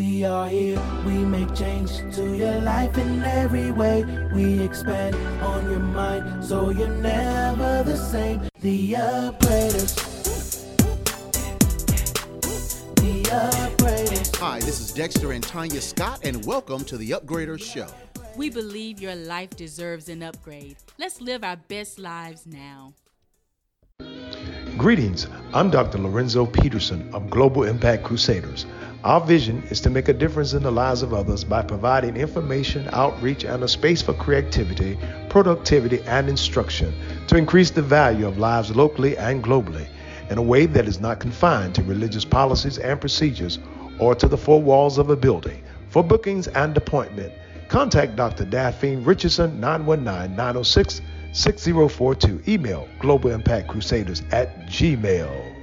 We are here, we make change to your life in every way. We expand on your mind so you're never the same. The upgraders. The upgraders. Hi, this is Dexter and Tanya Scott, and welcome to the Upgraders Show. We believe your life deserves an upgrade. Let's live our best lives now. Greetings, I'm Dr. Lorenzo Peterson of Global Impact Crusaders. Our vision is to make a difference in the lives of others by providing information, outreach, and a space for creativity, productivity, and instruction to increase the value of lives locally and globally in a way that is not confined to religious policies and procedures or to the four walls of a building. For bookings and appointment, contact Dr. Daphne Richardson 919 906 6042. Email globalimpactcrusaders at gmail.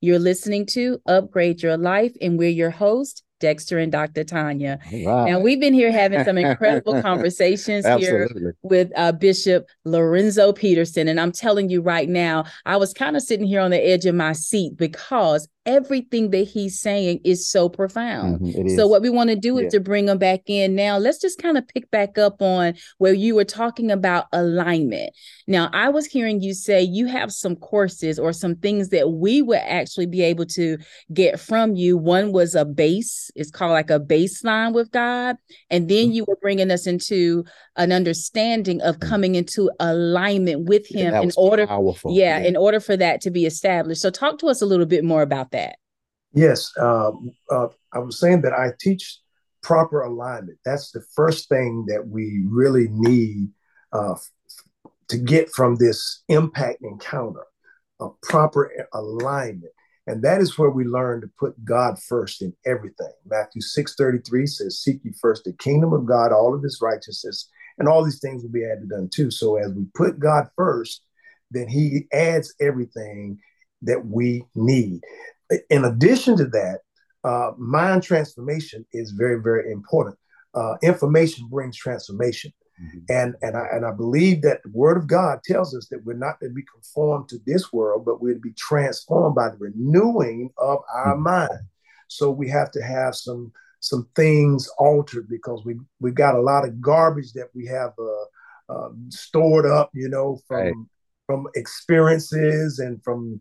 You're listening to Upgrade Your Life, and we're your host, Dexter and Dr. Tanya. Wow. And we've been here having some incredible conversations here with uh, Bishop Lorenzo Peterson. And I'm telling you right now, I was kind of sitting here on the edge of my seat because everything that he's saying is so profound. Mhm, it So what we want to do is to bring him back in now. Let's just kind of pick back up on where you were talking about alignment. Now, I was hearing you say you have some courses or some things that we would actually be able to get from you. One was a base, it's called like a baseline with God. And then you were bringing us into an understanding of coming into alignment with Him that in order. powerful. Yeah, in order for that to be established. So, talk to us a little bit more about that. Yes, um, uh, I was saying that I teach proper alignment. That's the first thing that we really need uh, to get from this impact encounter, a proper alignment. And that is where we learn to put God first in everything. Matthew 6:33 says, Seek ye first the kingdom of God, all of his righteousness, and all these things will be added unto. So as we put God first, then he adds everything that we need in addition to that, uh, mind transformation is very, very important. Uh, information brings transformation, Mhm. and and I and I believe that the Word of God tells us that we're not to be conformed to this world, but we're to be transformed by the renewing of our Mhm. mind. So we have to have some some things altered because we we got a lot of garbage that we have uh, uh, stored up, you know, from Right. from experiences and from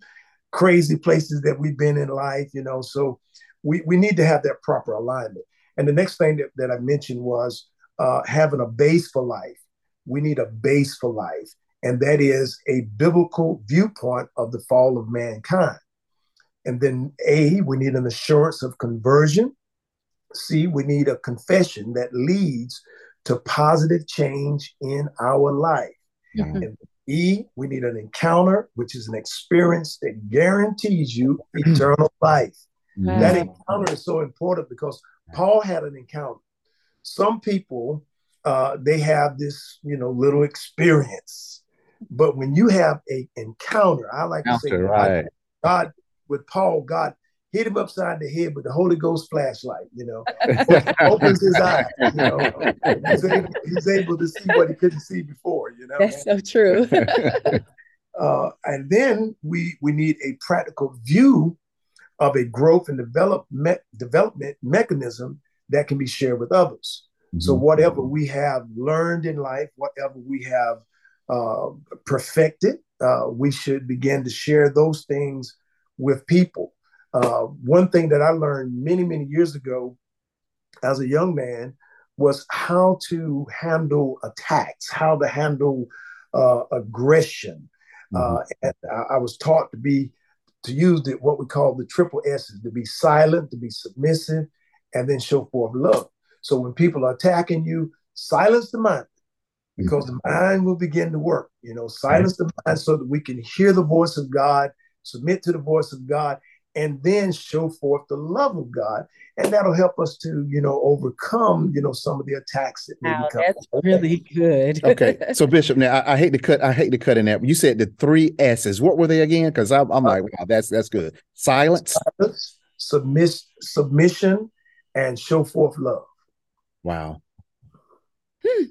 crazy places that we've been in life, you know. So we, we need to have that proper alignment. And the next thing that, that I mentioned was uh, having a base for life. We need a base for life, and that is a biblical viewpoint of the fall of mankind. And then A, we need an assurance of conversion. C, we need a confession that leads to positive change in our life. Mhm. And E, we need an encounter, which is an experience that guarantees you eternal life. Mhm. That encounter is so important because Paul had an encounter. Some people, uh, they have this, you know, little experience, but when you have a encounter, I like to say, Encounter, right. God with Paul, God hit him upside the head with the Holy Ghost flashlight. You know, opens his eyes. You know, he's able, he's able to see what he couldn't see before. You know, That's so true. uh, and then we we need a practical view of a growth and develop me- development mechanism that can be shared with others. So Mhm. whatever we have learned in life, whatever we have uh, perfected, uh, we should begin to share those things with people. Uh, one thing that I learned many many years ago, as a young man, was how to handle attacks, how to handle uh, aggression. Uh, and I, I was taught to be to use the, what we call the triple S's: to be silent, to be submissive, and then show forth love. So when people are attacking you, silence the mind because the mind will begin to work. You know, silence the mind so that we can hear the voice of God, submit to the voice of God, and then show forth the love of God, and that'll help us to, you know, overcome, you know, some of the attacks that may Wow, come. that's really good. okay, so Bishop, now I, I hate to cut. I hate to cut in that. You said the three S's. What were they again? Because I'm, I'm like, wow, that's that's good. Silence. Silence, submiss, submission, and show forth love. Wow. Hmm.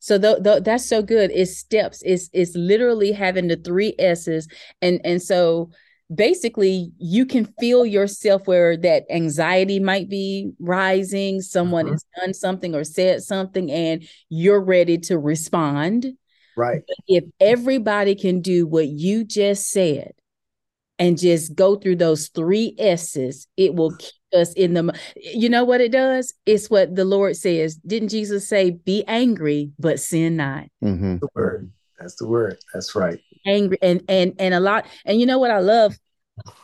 So th- th- that's so good. It's steps. It's it's literally having the three S's, and and so basically you can feel yourself where that anxiety might be rising someone Mhm. has done something or said something and you're ready to respond Right. if everybody can do what you just said and just go through those three s's it will keep us in the you know what it does it's what the lord says didn't jesus say be angry but sin not hmm The word. That's the word. That's right. Angry and and and a lot and you know what i love?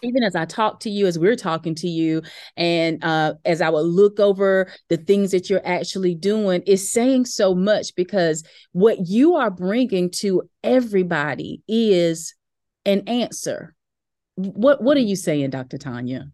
Even as i talk to you as we're talking to you and uh as i would look over the things that you're actually doing is saying so much because what you are bringing to everybody is an answer. What what are you saying dr tanya?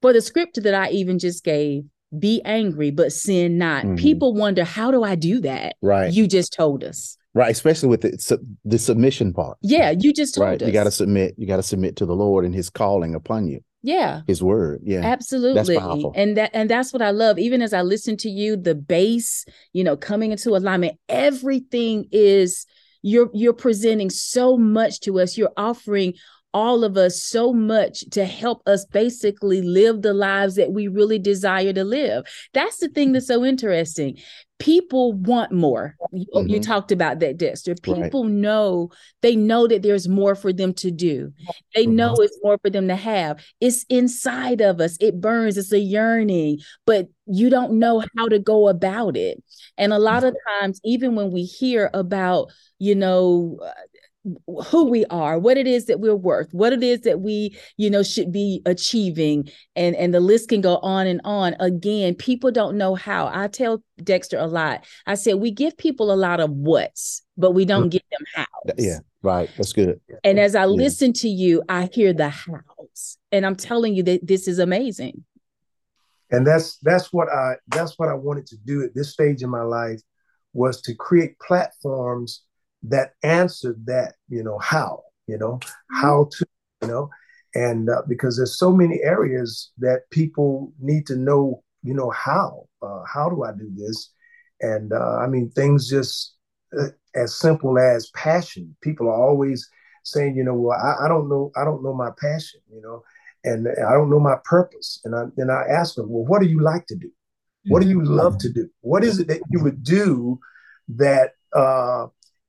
For the scripture that i even just gave be angry but sin not. Mhm. people wonder how do i do that? Right. you just told us right. Especially with the sub- the submission part. yeah you just told Right. us You got to submit. You got to submit to the Lord and His calling upon you, yeah His word. Yeah. absolutely That's powerful. and that and that's what i love even as i listen to you the base, you know coming into alignment everything is you're you're presenting so much to us you're offering all of us so much to help us basically live the lives that we really desire to live that's the thing that's so interesting people want more. You, you Mhm. talked about that dexter. Right. people know they know that there's more for them to do. They know it's more for them to have. It's inside of us. It burns. It's a yearning but you don't know how to go about it. And a lot of times even when we hear about you know uh, who we are what it is that we're worth what it is that we you know should be achieving and and the list can go on and on again people don't know how i tell dexter a lot i said we give people a lot of what's but we don't mm. give them how Yeah. Right. That's good. and as I listen to you, I hear the hows. And I'm telling you that this is amazing. and that's that's what i that's what i wanted to do at this stage in my life was to create platforms that answered that you know how you know how to you know and uh, because there's so many areas that people need to know you know how uh, how do i do this and uh, i mean things just uh, as simple as passion people are always saying you know well I, I don't know i don't know my passion you know and I don't know my purpose. And I, then I ask them, well, what do you like to do? What do you love to do? What is it that you would do that uh,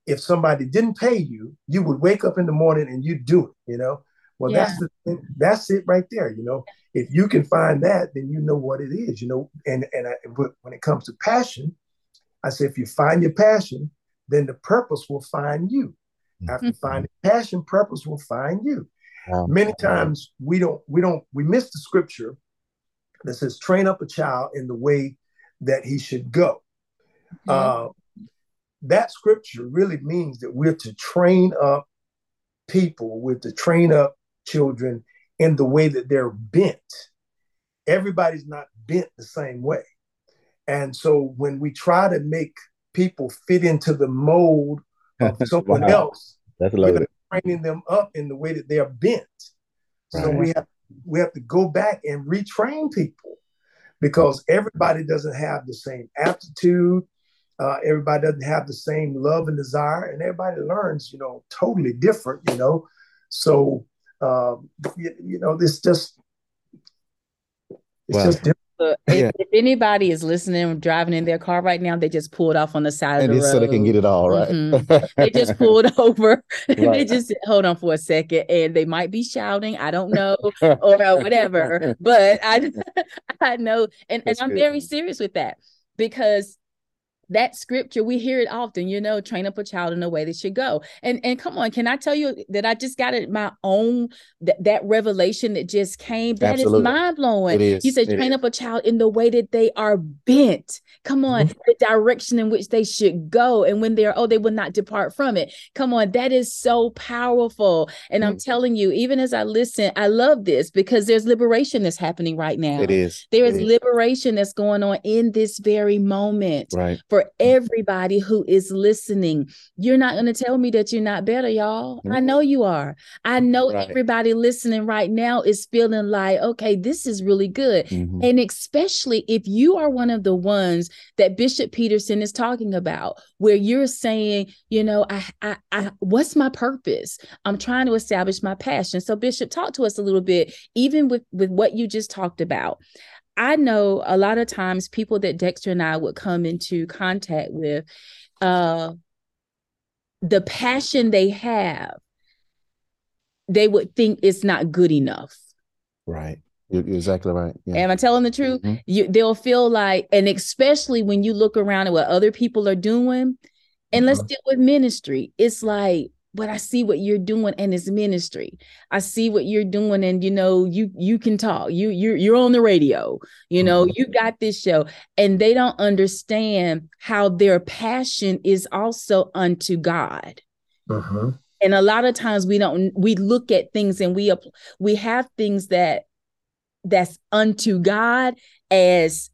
if somebody didn't pay you, you would wake up in the morning and you'd do it? You know, well, Yeah. that's the thing. That's it right there. You know, if you can find that, then you know what it is. You know, and and I, when it comes to passion, I say if you find your passion, then the purpose will find you. After finding passion, purpose will find you Wow. many times we don't we don't we miss the scripture that says train up a child in the way that he should go uh, that scripture really means that we're to train up people we're to train up children in the way that they're bent everybody's not bent the same way and so when we try to make people fit into the mold of someone Wow. else That's we're training them up in the way that they are bent. So Right. we have we have to go back and retrain people because everybody doesn't have the same aptitude. Uh, everybody doesn't have the same love and desire, and everybody learns, you know, totally different. You know, so um, you, you know, this just it's Wow. just different. So if, Yeah. if anybody is listening driving in their car right now, they just pulled off on the side And of the road. so they can get it all right. Mhm. They just pulled over. they just hold on for a second, and they might be shouting. I don't know, or uh, whatever. But I, I know, and, and I'm good. very serious with that because that scripture we hear it often. You know, train up a child in the way they should go. And and come on, can I tell you that I just got it my own that that revelation that just came. That is Absolutely. mind blowing. It is. You said It train is. up a child in the way that they are bent. Come on, mm-hmm. the direction in which they should go. And when they're, oh, they will not depart from it. Come on, that is so powerful. And I'm mm. telling you, even as I listen, I love this because there's liberation that's happening right now. It is. There It is is. liberation that's going on in this very moment Right. for for everybody who is listening. You're not going to tell me that you're not better, y'all. I know you are. I know Right. everybody listening right now is feeling like, okay, this is really good. Mhm. And especially if you are one of the ones that Bishop Peterson is talking about, where you're saying, you know, I, I, I, what's my purpose? I'm trying to establish my passion. So, Bishop, talk to us a little bit, even with with what you just talked about. I know a lot of times people that Dexter and I would come into contact with, uh, the passion they have, they would think it's not good enough. Right. You're, exactly right. Yeah. Am I telling the truth? Mhm. You they'll feel like, and especially when you look around at what other people are doing, and let's deal with ministry. It's like, but I see what you're doing, and it's ministry. I see what you're doing, and you know, you you can talk. You you're you're on the radio. You know, you got this show, and they don't understand how their passion is also unto God Mhm. and a lot of times we don't we look at things and we we have things that that's unto god as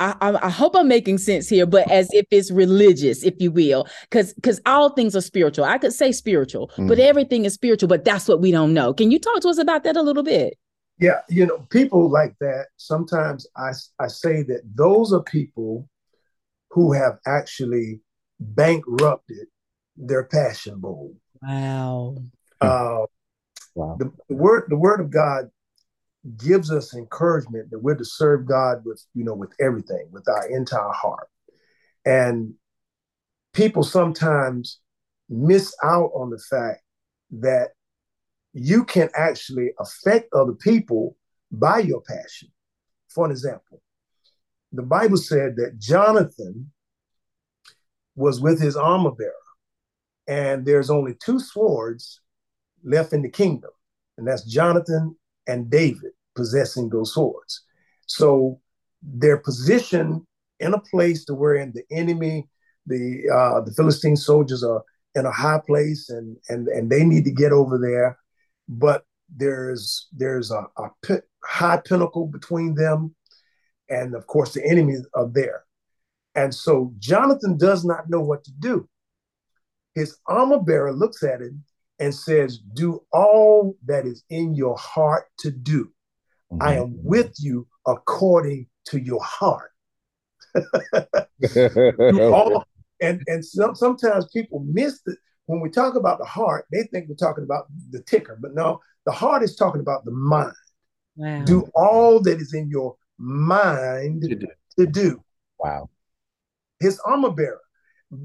I, I I hope I'm making sense here, but as if it's religious, if you will, because because all things are spiritual. I could say spiritual, but Mhm. everything is spiritual. But that's what we don't know. Can you talk to us about that a little bit? Yeah, you know, people like that, sometimes I, I say that those are people who have actually bankrupted their passion bowl. Wow. Uh, Wow. the, the word the word of God gives us encouragement that we're to serve God with you know with everything, with our entire heart. And people sometimes miss out on the fact that you can actually affect other people by your passion. For an example, the Bible said that Jonathan was with his armor bearer, and there's only two swords left in the kingdom, and that's Jonathan and David possessing those swords. So they're positioned in a place to wherein the enemy, the uh, the Philistine soldiers are in a high place, and and and they need to get over there, but there's there's a, a pi- high pinnacle between them, and of course the enemies are there, and so Jonathan does not know what to do. His armor bearer looks at him and says, Do all that is in your heart to do. I mm-hmm. am with you according to your heart. All, and and some, sometimes people miss it. When we talk about the heart, they think we're talking about the ticker, but no, the heart is talking about the mind. Wow. Do all that is in your mind To do. to do. wow. His armor bearer,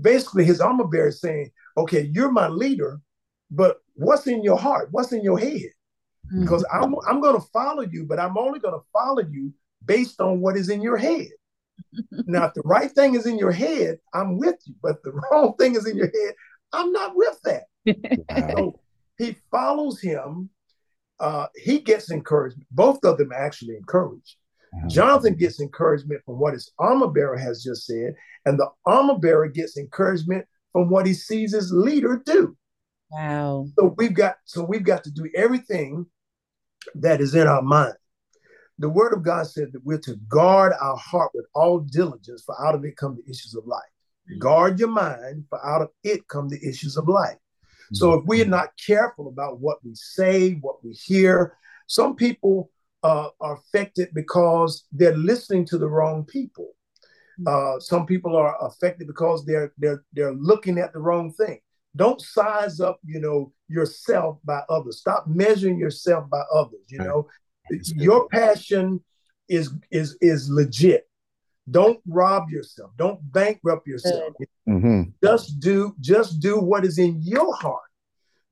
basically, his armor bearer is saying, Okay, you're my leader, but what's in your heart? What's in your head? Because I'm I'm going to follow you, but I'm only going to follow you based on what is in your head. now, if the right thing is in your head, I'm with you, but the wrong thing is in your head, I'm not with that. So he follows him. Uh, he gets encouragement. Both of them actually encouraged. Jonathan gets encouragement from what his armor bearer has just said, and the armor bearer gets encouragement from what he sees his leader do. Wow. So we've got so we've got to do everything that is in our mind. The word of God said that we're to guard our heart with all diligence, for out of it come the issues of life. Guard your mind, for out of it come the issues of life. So if we are not careful about what we say, what we hear, some people uh, are affected because they're listening to the wrong people. Uh, some people are affected because they're they're they're looking at the wrong thing. Don't size up, you know, yourself by others. Stop measuring yourself by others. You Right. know, your passion is is is legit. Don't rob yourself. Don't bankrupt yourself. Mhm. Just do just do what is in your heart.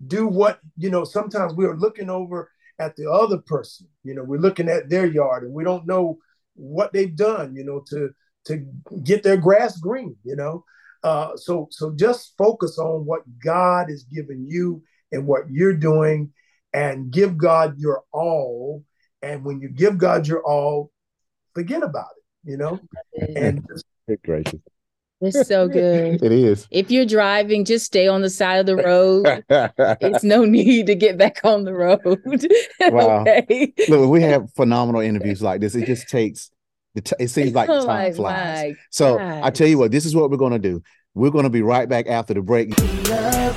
Do what you know. Sometimes we are looking over at the other person. You know, we're looking at their yard and we don't know what they've done. You know, to to get their grass green. You know, uh, so so just focus on what God has given you and what you're doing, and give God your all. And when you give God your all, forget about it. You know, and Good gracious. It's so good. It is. If you're driving, just stay on the side of the road. it's no need to get back on the road. Wow. okay. Look, we have phenomenal interviews like this. It just takes The t- it seems like the Oh time my- flies. my So I tell you what, this is what we're going to do. We're going to be right back after the break. The